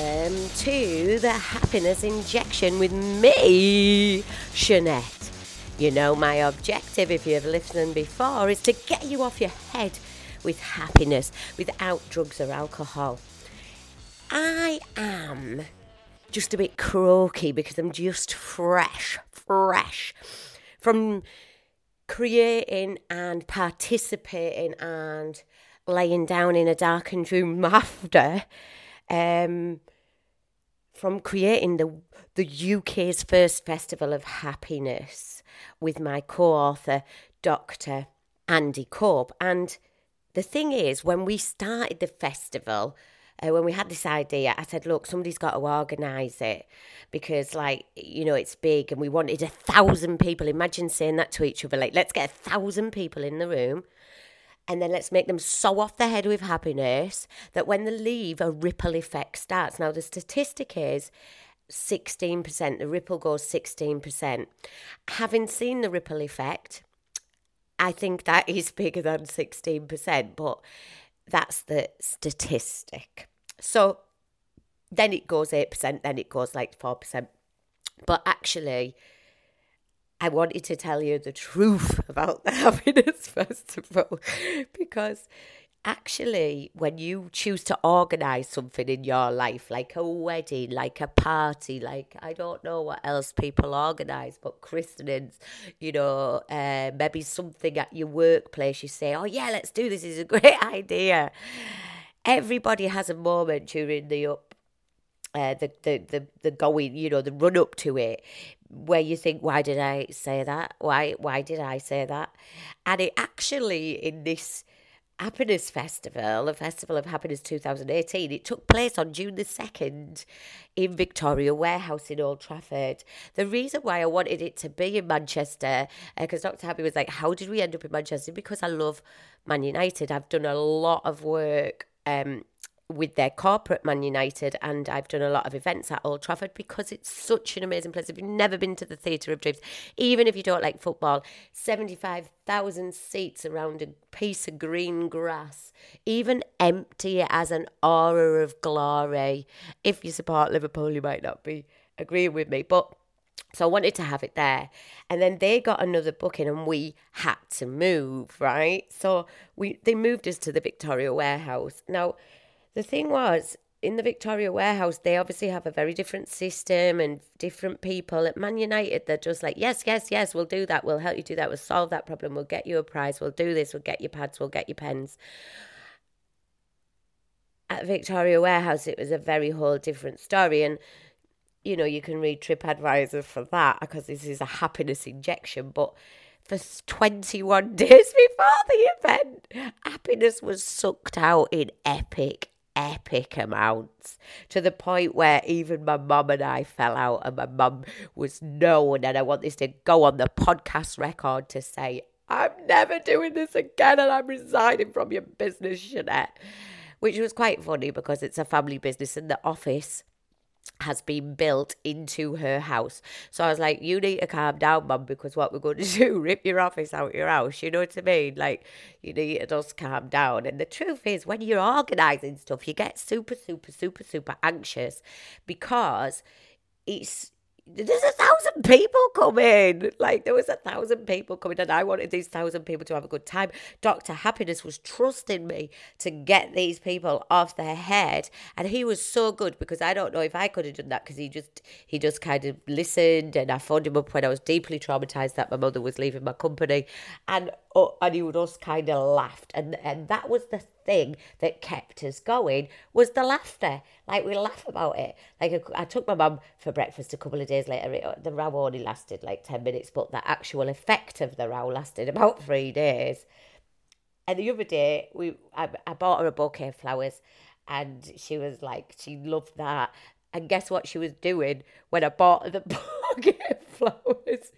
Welcome to the Happiness Injection with me, Shonette. You know, my objective, if you've listened before, is to get you off your head with happiness without drugs or alcohol. I am just a bit croaky because I'm just fresh, fresh from creating and participating and laying down in a darkened room after um, from creating the the UK's first festival of happiness with my co-author Dr. Andy Cope and the thing is when we started the festival uh, when we had this idea, I said, look, somebody's got to organise it because, like, you know, it's big and we wanted a thousand people. Imagine saying that to each other, like, let's get a thousand people in the room and then let's make them so off the head with happiness that when they leave, a ripple effect starts. Now, the statistic is 16%, the ripple goes 16%. Having seen the ripple effect, I think that is bigger than 16%, but that's the statistic. So then it goes 8%, then it goes like 4%. But actually, I wanted to tell you the truth about the Happiness Festival because actually, when you choose to organize something in your life, like a wedding, like a party, like I don't know what else people organize, but christenings, you know, uh, maybe something at your workplace, you say, oh, yeah, let's do this, it's a great idea. Everybody has a moment during the up uh, the, the, the, the going, you know, the run up to it, where you think, why did I say that? Why, why did I say that? And it actually, in this Happiness Festival, the Festival of Happiness 2018, it took place on June the 2nd in Victoria Warehouse in Old Trafford. The reason why I wanted it to be in Manchester, because uh, Dr. Happy was like, how did we end up in Manchester? Because I love Man United. I've done a lot of work um, with their corporate Man United, and I've done a lot of events at Old Trafford because it's such an amazing place. If you've never been to the Theatre of Dreams, even if you don't like football, 75,000 seats around a piece of green grass, even empty as an aura of glory. If you support Liverpool, you might not be agreeing with me, but so I wanted to have it there. And then they got another booking and we had to move, right? So we they moved us to the Victoria Warehouse. Now, the thing was, in the Victoria Warehouse, they obviously have a very different system and different people. At Man United, they're just like, yes, yes, yes, we'll do that. We'll help you do that. We'll solve that problem. We'll get you a prize. We'll do this. We'll get your pads. We'll get your pens. At Victoria Warehouse, it was a very whole different story. And, you know, you can read TripAdvisor for that because this is a happiness injection. But for 21 days before the event, happiness was sucked out in epic epic amounts to the point where even my mum and I fell out, and my mum was known. And I want this to go on the podcast record to say, I'm never doing this again, and I'm resigning from your business, Shonette. Which was quite funny because it's a family business, and the office has been built into her house. So I was like, you need to calm down, mum, because what we're going to do, rip your office out your house. You know what I mean? Like, you need to just calm down. And the truth is, when you're organising stuff, you get super, super, super, super anxious because it's there's a thousand people coming. Like there was a thousand people coming, and I wanted these thousand people to have a good time. Doctor Happiness was trusting me to get these people off their head, and he was so good because I don't know if I could have done that because he just he just kind of listened, and I phoned him up when I was deeply traumatized that my mother was leaving my company, and oh, and he would just kind of laughed, and and that was the thing that kept us going was the laughter. Like we laugh about it. Like I took my mum for breakfast a couple of days later. It, the row only lasted like ten minutes, but the actual effect of the row lasted about three days. And the other day, we I, I bought her a bouquet of flowers, and she was like, she loved that. And guess what she was doing when I bought her the bouquet of flowers?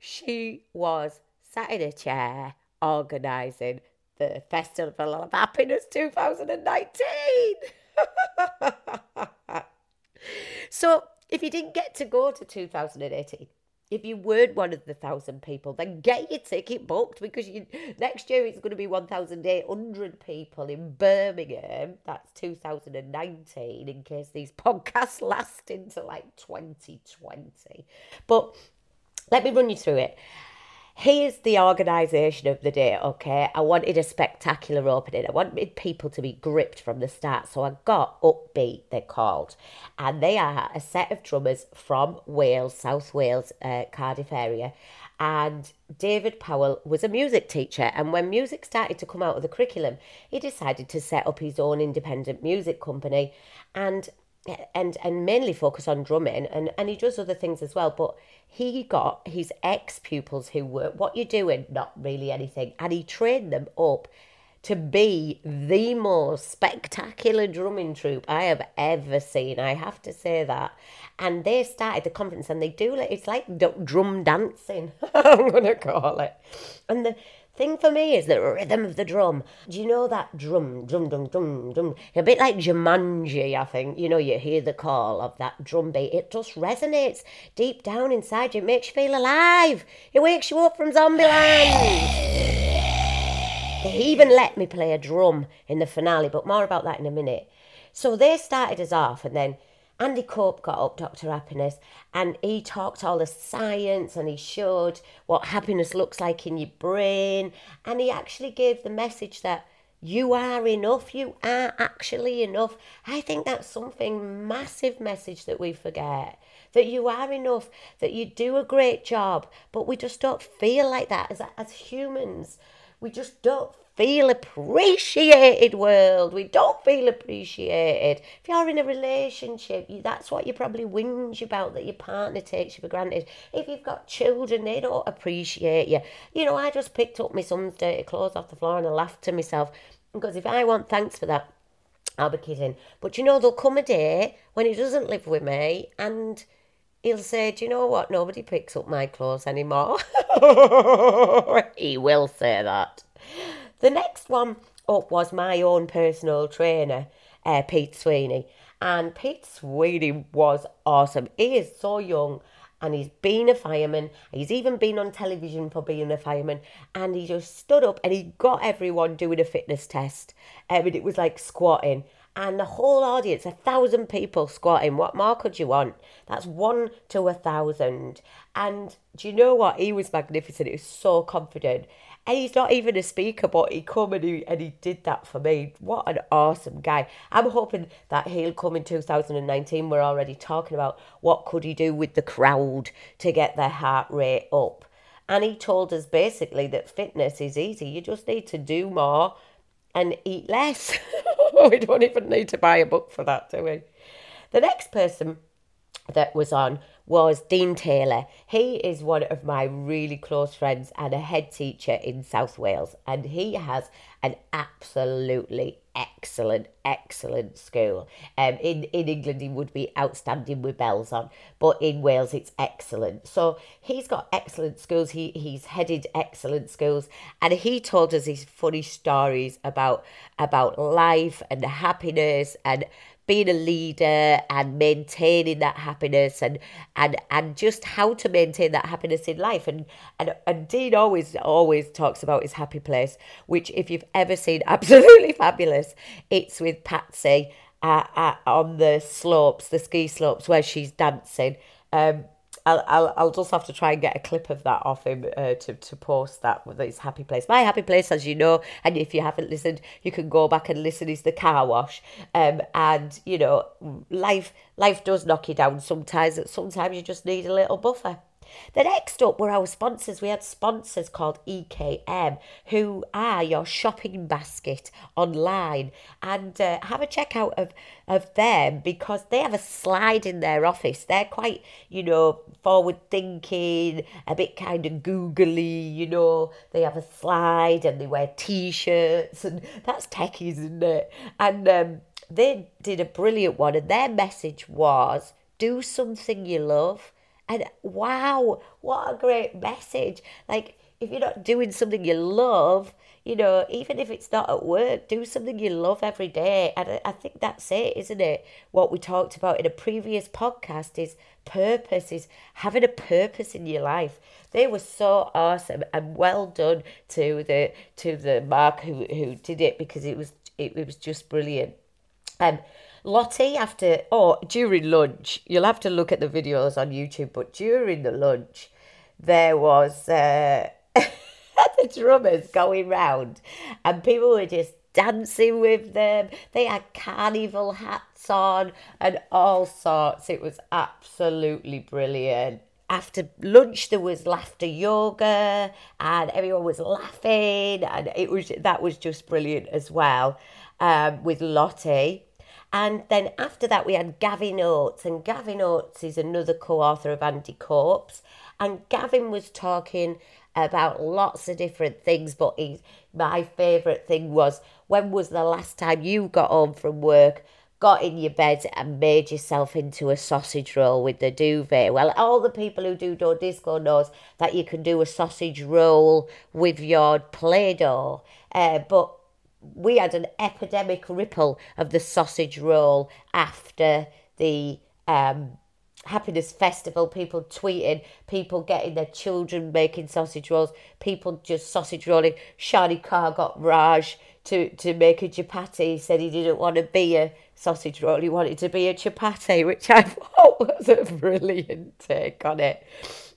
She was sat in a chair organising the Festival of Happiness 2019. so, if you didn't get to go to 2018, if you weren't one of the thousand people, then get your ticket booked because you, next year it's going to be 1,800 people in Birmingham. That's 2019, in case these podcasts last into like 2020. But let me run you through it. Here's the organisation of the day, okay? I wanted a spectacular opening. I wanted people to be gripped from the start. So I got Upbeat, they're called. And they are a set of drummers from Wales, South Wales, uh, Cardiff area. And David Powell was a music teacher. And when music started to come out of the curriculum, he decided to set up his own independent music company. And and and mainly focus on drumming and and he does other things as well but he got his ex pupils who were what you're doing not really anything and he trained them up to be the most spectacular drumming troupe I have ever seen. I have to say that. And they started the conference and they do it. It's like drum dancing. I'm gonna call it. And the thing for me is the rhythm of the drum. Do you know that drum, drum, drum, drum, drum? A bit like Jumanji, I think. You know, you hear the call of that drum beat. It just resonates deep down inside you. It makes you feel alive. It wakes you up from Zombieland. They even let me play a drum in the finale, but more about that in a minute. So they started us off, and then Andy Cope got up, Dr. Happiness, and he talked all the science and he showed what happiness looks like in your brain. And he actually gave the message that you are enough, you are actually enough. I think that's something massive message that we forget. That you are enough, that you do a great job, but we just don't feel like that as, as humans. We just don't feel appreciated, world. We don't feel appreciated. If you're in a relationship, you, that's what you probably whinge about that your partner takes you for granted. If you've got children, they don't appreciate you. You know, I just picked up my son's dirty clothes off the floor and I laughed to myself because if I want thanks for that, I'll be kidding. But you know, there'll come a day when he doesn't live with me and he'll say, Do you know what? Nobody picks up my clothes anymore. he will say that. The next one up was my own personal trainer, uh, Pete Sweeney. And Pete Sweeney was awesome. He is so young and he's been a fireman. He's even been on television for being a fireman. And he just stood up and he got everyone doing a fitness test. And it was like squatting. And the whole audience, a thousand people squatting. What more could you want? That's one to a thousand. And do you know what? He was magnificent. He was so confident. And he's not even a speaker, but he come and he, and he did that for me. What an awesome guy. I'm hoping that he'll come in 2019. We're already talking about what could he do with the crowd to get their heart rate up. And he told us basically that fitness is easy. You just need to do more and eat less. we don't even need to buy a book for that, do we? The next person that was on was Dean Taylor. He is one of my really close friends and a head teacher in South Wales, and he has an absolutely excellent, excellent school. Um, in in England, he would be outstanding with bells on, but in Wales, it's excellent. So he's got excellent schools. He he's headed excellent schools, and he told us his funny stories about about life and happiness and being a leader and maintaining that happiness and and and just how to maintain that happiness in life. And and, and Dean always always talks about his happy place which if you've ever seen absolutely fabulous it's with Patsy uh, uh, on the slopes the ski slopes where she's dancing. Um I'll, I'll, I'll just have to try and get a clip of that off him uh, to, to post that with his happy place. My happy place, as you know, and if you haven't listened, you can go back and listen, is the car wash. Um, and, you know, life life does knock you down sometimes. Sometimes you just need a little buffer. The next up were our sponsors. We had sponsors called EKM, who are your shopping basket online. And uh, have a check out of, of them because they have a slide in their office. They're quite, you know, forward thinking, a bit kind of googly, you know. They have a slide and they wear t shirts, and that's techies, isn't it? And um, they did a brilliant one, and their message was do something you love and wow, what a great message. Like, if you're not doing something you love, you know, even if it's not at work, do something you love every day. And I, think that's it, isn't it? What we talked about in a previous podcast is purpose, is having a purpose in your life. They were so awesome and well done to the to the Mark who who did it because it was it, it was just brilliant. Um, Lottie, after oh during lunch, you'll have to look at the videos on YouTube. But during the lunch, there was. Uh, the drummers going round and people were just dancing with them. They had carnival hats on and all sorts. It was absolutely brilliant. After lunch, there was laughter yoga, and everyone was laughing, and it was that was just brilliant as well. Um, with Lottie, and then after that, we had Gavin Oates, and Gavin Oates is another co-author of Andy Cope, and Gavin was talking about lots of different things, but he, my favourite thing was when was the last time you got home from work, got in your bed and made yourself into a sausage roll with the duvet? Well, all the people who do Dough Disco knows that you can do a sausage roll with your Play-Doh, uh, but we had an epidemic ripple of the sausage roll after the um, happiness festival, people tweeting, people getting their children making sausage rolls, people just sausage rolling. Shadi Kar got Raj to, to make a chapati. He said he didn't want to be a sausage roll, he wanted to be a chapati, which I thought was a brilliant take on it.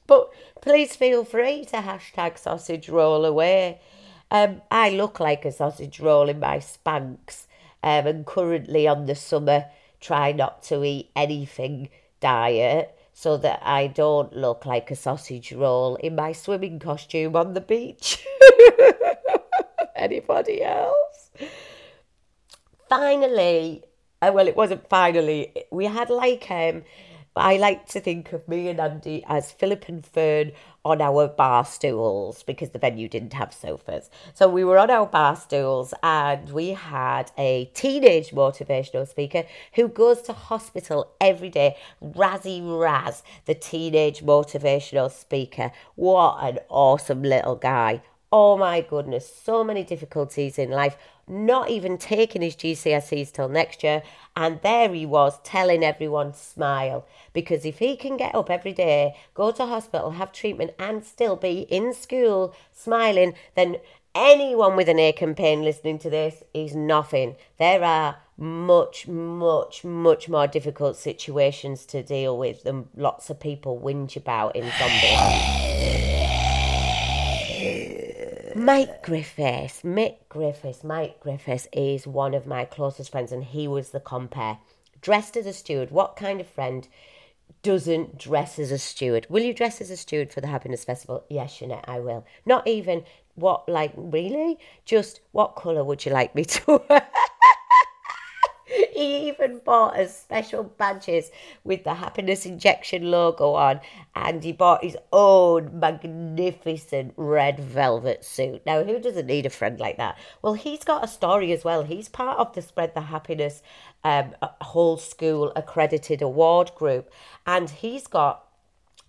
But please feel free to hashtag sausage roll away. Um, I look like a sausage roll in my Spanx um, and currently on the summer try not to eat anything diet so that I don't look like a sausage roll in my swimming costume on the beach. Anybody else? Finally, uh, well, it wasn't finally. We had like um, I like to think of me and Andy as Philip and Fern on our bar stools because the venue didn't have sofas. So we were on our bar stools and we had a teenage motivational speaker who goes to hospital every day. Razzie Raz, the teenage motivational speaker. What an awesome little guy. Oh my goodness, so many difficulties in life, not even taking his GCSEs till next year. And there he was telling everyone smile. Because if he can get up every day, go to hospital, have treatment, and still be in school smiling, then anyone with an ache and pain listening to this is nothing. There are much, much, much more difficult situations to deal with than lots of people whinge about in zombies. Mike Griffiths, Mick Griffiths, Mike Griffiths is one of my closest friends, and he was the compare. Dressed as a steward, what kind of friend doesn't dress as a steward? Will you dress as a steward for the Happiness Festival? Yes, Shonette, I will. Not even what, like, really? Just what colour would you like me to wear? He even bought us special badges with the happiness injection logo on. And he bought his own magnificent red velvet suit. Now who doesn't need a friend like that? Well he's got a story as well. He's part of the spread the happiness um, whole school accredited award group. And he's got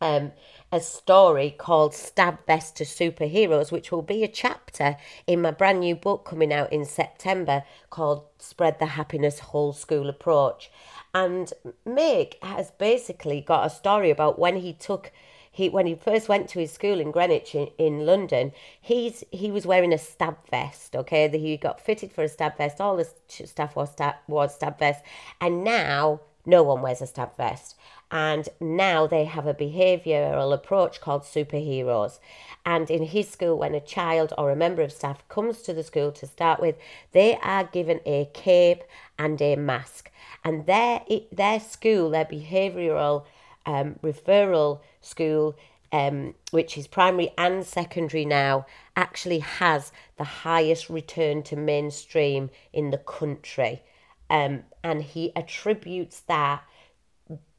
um, a story called Stab Vest to Superheroes, which will be a chapter in my brand new book coming out in September called Spread the Happiness Whole School Approach. And Mick has basically got a story about when he took he when he first went to his school in Greenwich in, in London, he's he was wearing a stab vest. Okay, he got fitted for a stab vest. All the staff was stab was stab vest, and now no one wears a stab vest. And now they have a behavioural approach called superheroes. And in his school, when a child or a member of staff comes to the school to start with, they are given a cape and a mask. And their, their school, their behavioural um, referral school, um, which is primary and secondary now, actually has the highest return to mainstream in the country. Um, and he attributes that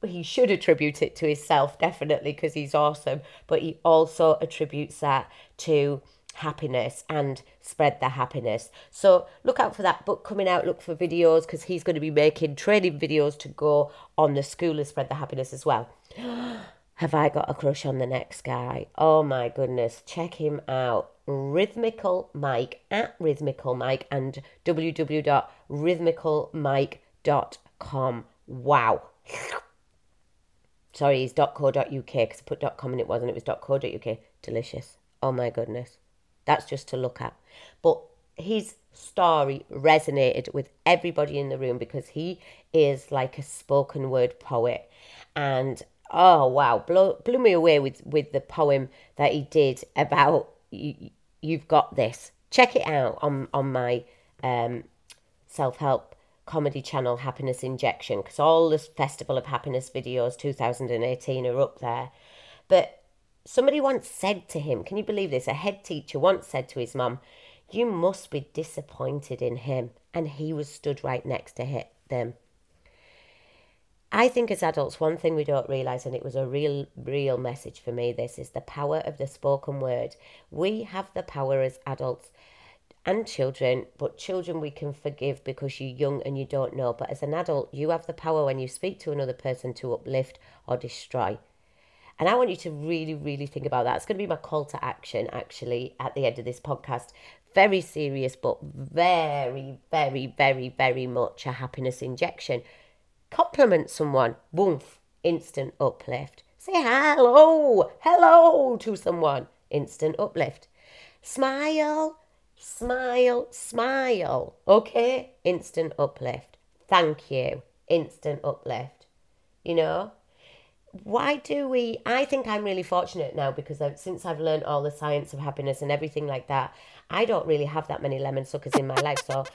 he should attribute it to himself definitely because he's awesome but he also attributes that to happiness and spread the happiness. So look out for that book coming out. Look for videos because he's going to be making training videos to go on the school of spread the happiness as well have I got a crush on the next guy? Oh my goodness, check him out. Rhythmical Mike at Rhythmical Mike and www.rhythmicalmike.com. Wow. Sorry, it's .co.uk because I put .com and it wasn't. It was .co.uk. Delicious. Oh my goodness. That's just to look at. But his story resonated with everybody in the room because he is like a spoken word poet. And oh wow, blew, blew me away with, with the poem that he did about you, you've got this. Check it out on, on my um, self help comedy channel Happiness Injection because all the Festival of Happiness videos 2018 are up there. But somebody once said to him, can you believe this? A head teacher once said to his mum, You must be disappointed in him. And he was stood right next to them. I think as adults, one thing we don't realise, and it was a real, real message for me, this is the power of the spoken word. We have the power as adults and children, but children we can forgive because you're young and you don't know. But as an adult, you have the power when you speak to another person to uplift or destroy. And I want you to really, really think about that. It's going to be my call to action actually at the end of this podcast. Very serious, but very, very, very, very much a happiness injection. Compliment someone, woof, instant uplift. Say hello, hello to someone, instant uplift. Smile, Smile, smile. Okay? Instant uplift. Thank you. Instant uplift. You know? Why do we? I think I'm really fortunate now because I've, since I've learned all the science of happiness and everything like that, I don't really have that many lemon suckers in my life. So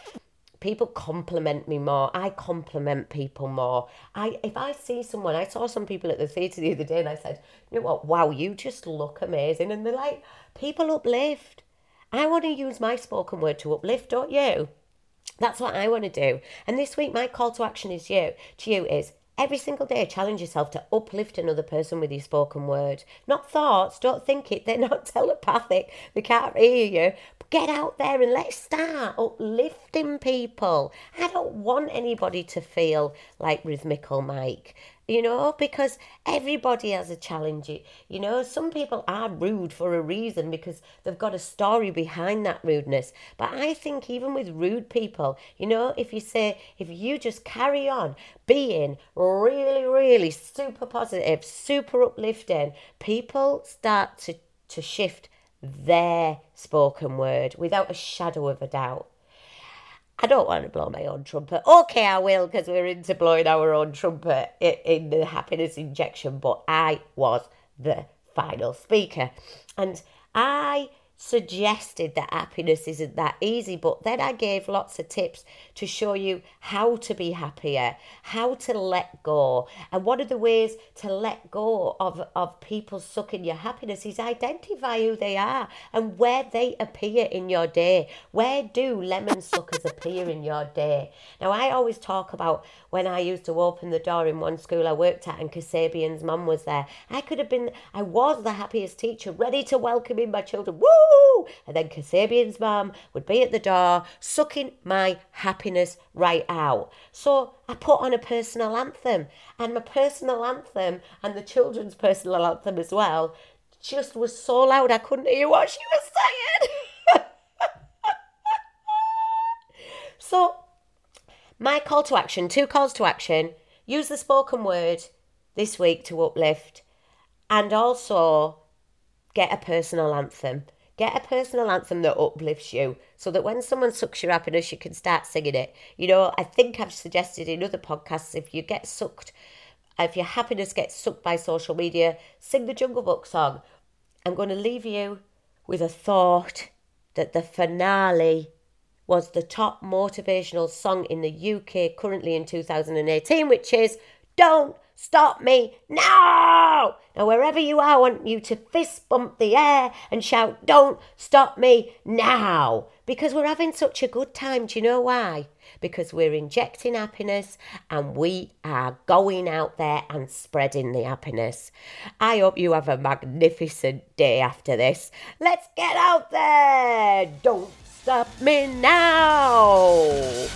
people compliment me more. I compliment people more. I if I see someone, I saw some people at the theatre the other day and I said, you know what, wow, you just look amazing. And they're like, people uplift. I want to use my spoken word to uplift, don't you? That's what I want to do. And this week, my call to action is you to you is every single day challenge yourself to uplift another person with your spoken word. Not thoughts, don't think it, they're not telepathic, they can't hear you. Get out there and let's start uplifting people. I don't want anybody to feel like rhythmical Mike you know, because everybody has a challenge. You know, some people are rude for a reason because they've got a story behind that rudeness. But I think even with rude people, you know, if you say, if you just carry on being really, really super positive, super uplifting, people start to, to shift their spoken word without a shadow of a doubt. I don't want to blow my own trumpet. Okay, I will because we're into blowing our own trumpet in, the happiness injection. But I was the final speaker. And I suggested that happiness isn't that easy, but then I gave lots of tips to show you how to be happier, how to let go. And one of the ways to let go of, of people sucking your happiness is identify who they are and where they appear in your day. Where do lemon suckers appear in your day? Now, I always talk about when I used to open the door in one school I worked at and Kasabian's mum was there. I could have been, I was the happiest teacher, ready to welcome in my children. Woo! And then Kasabian's mum would be at the door, sucking my happiness right out. So I put on a personal anthem, and my personal anthem and the children's personal anthem as well just was so loud I couldn't hear what she was saying. so, my call to action two calls to action use the spoken word this week to uplift and also get a personal anthem. Get a personal anthem that uplifts you so that when someone sucks your happiness, you can start singing it. You know, I think I've suggested in other podcasts if you get sucked, if your happiness gets sucked by social media, sing the Jungle Book song. I'm going to leave you with a thought that the finale was the top motivational song in the UK currently in 2018, which is Don't Stop me now! Now, wherever you are, I want you to fist bump the air and shout, Don't stop me now! Because we're having such a good time. Do you know why? Because we're injecting happiness and we are going out there and spreading the happiness. I hope you have a magnificent day after this. Let's get out there! Don't stop me now!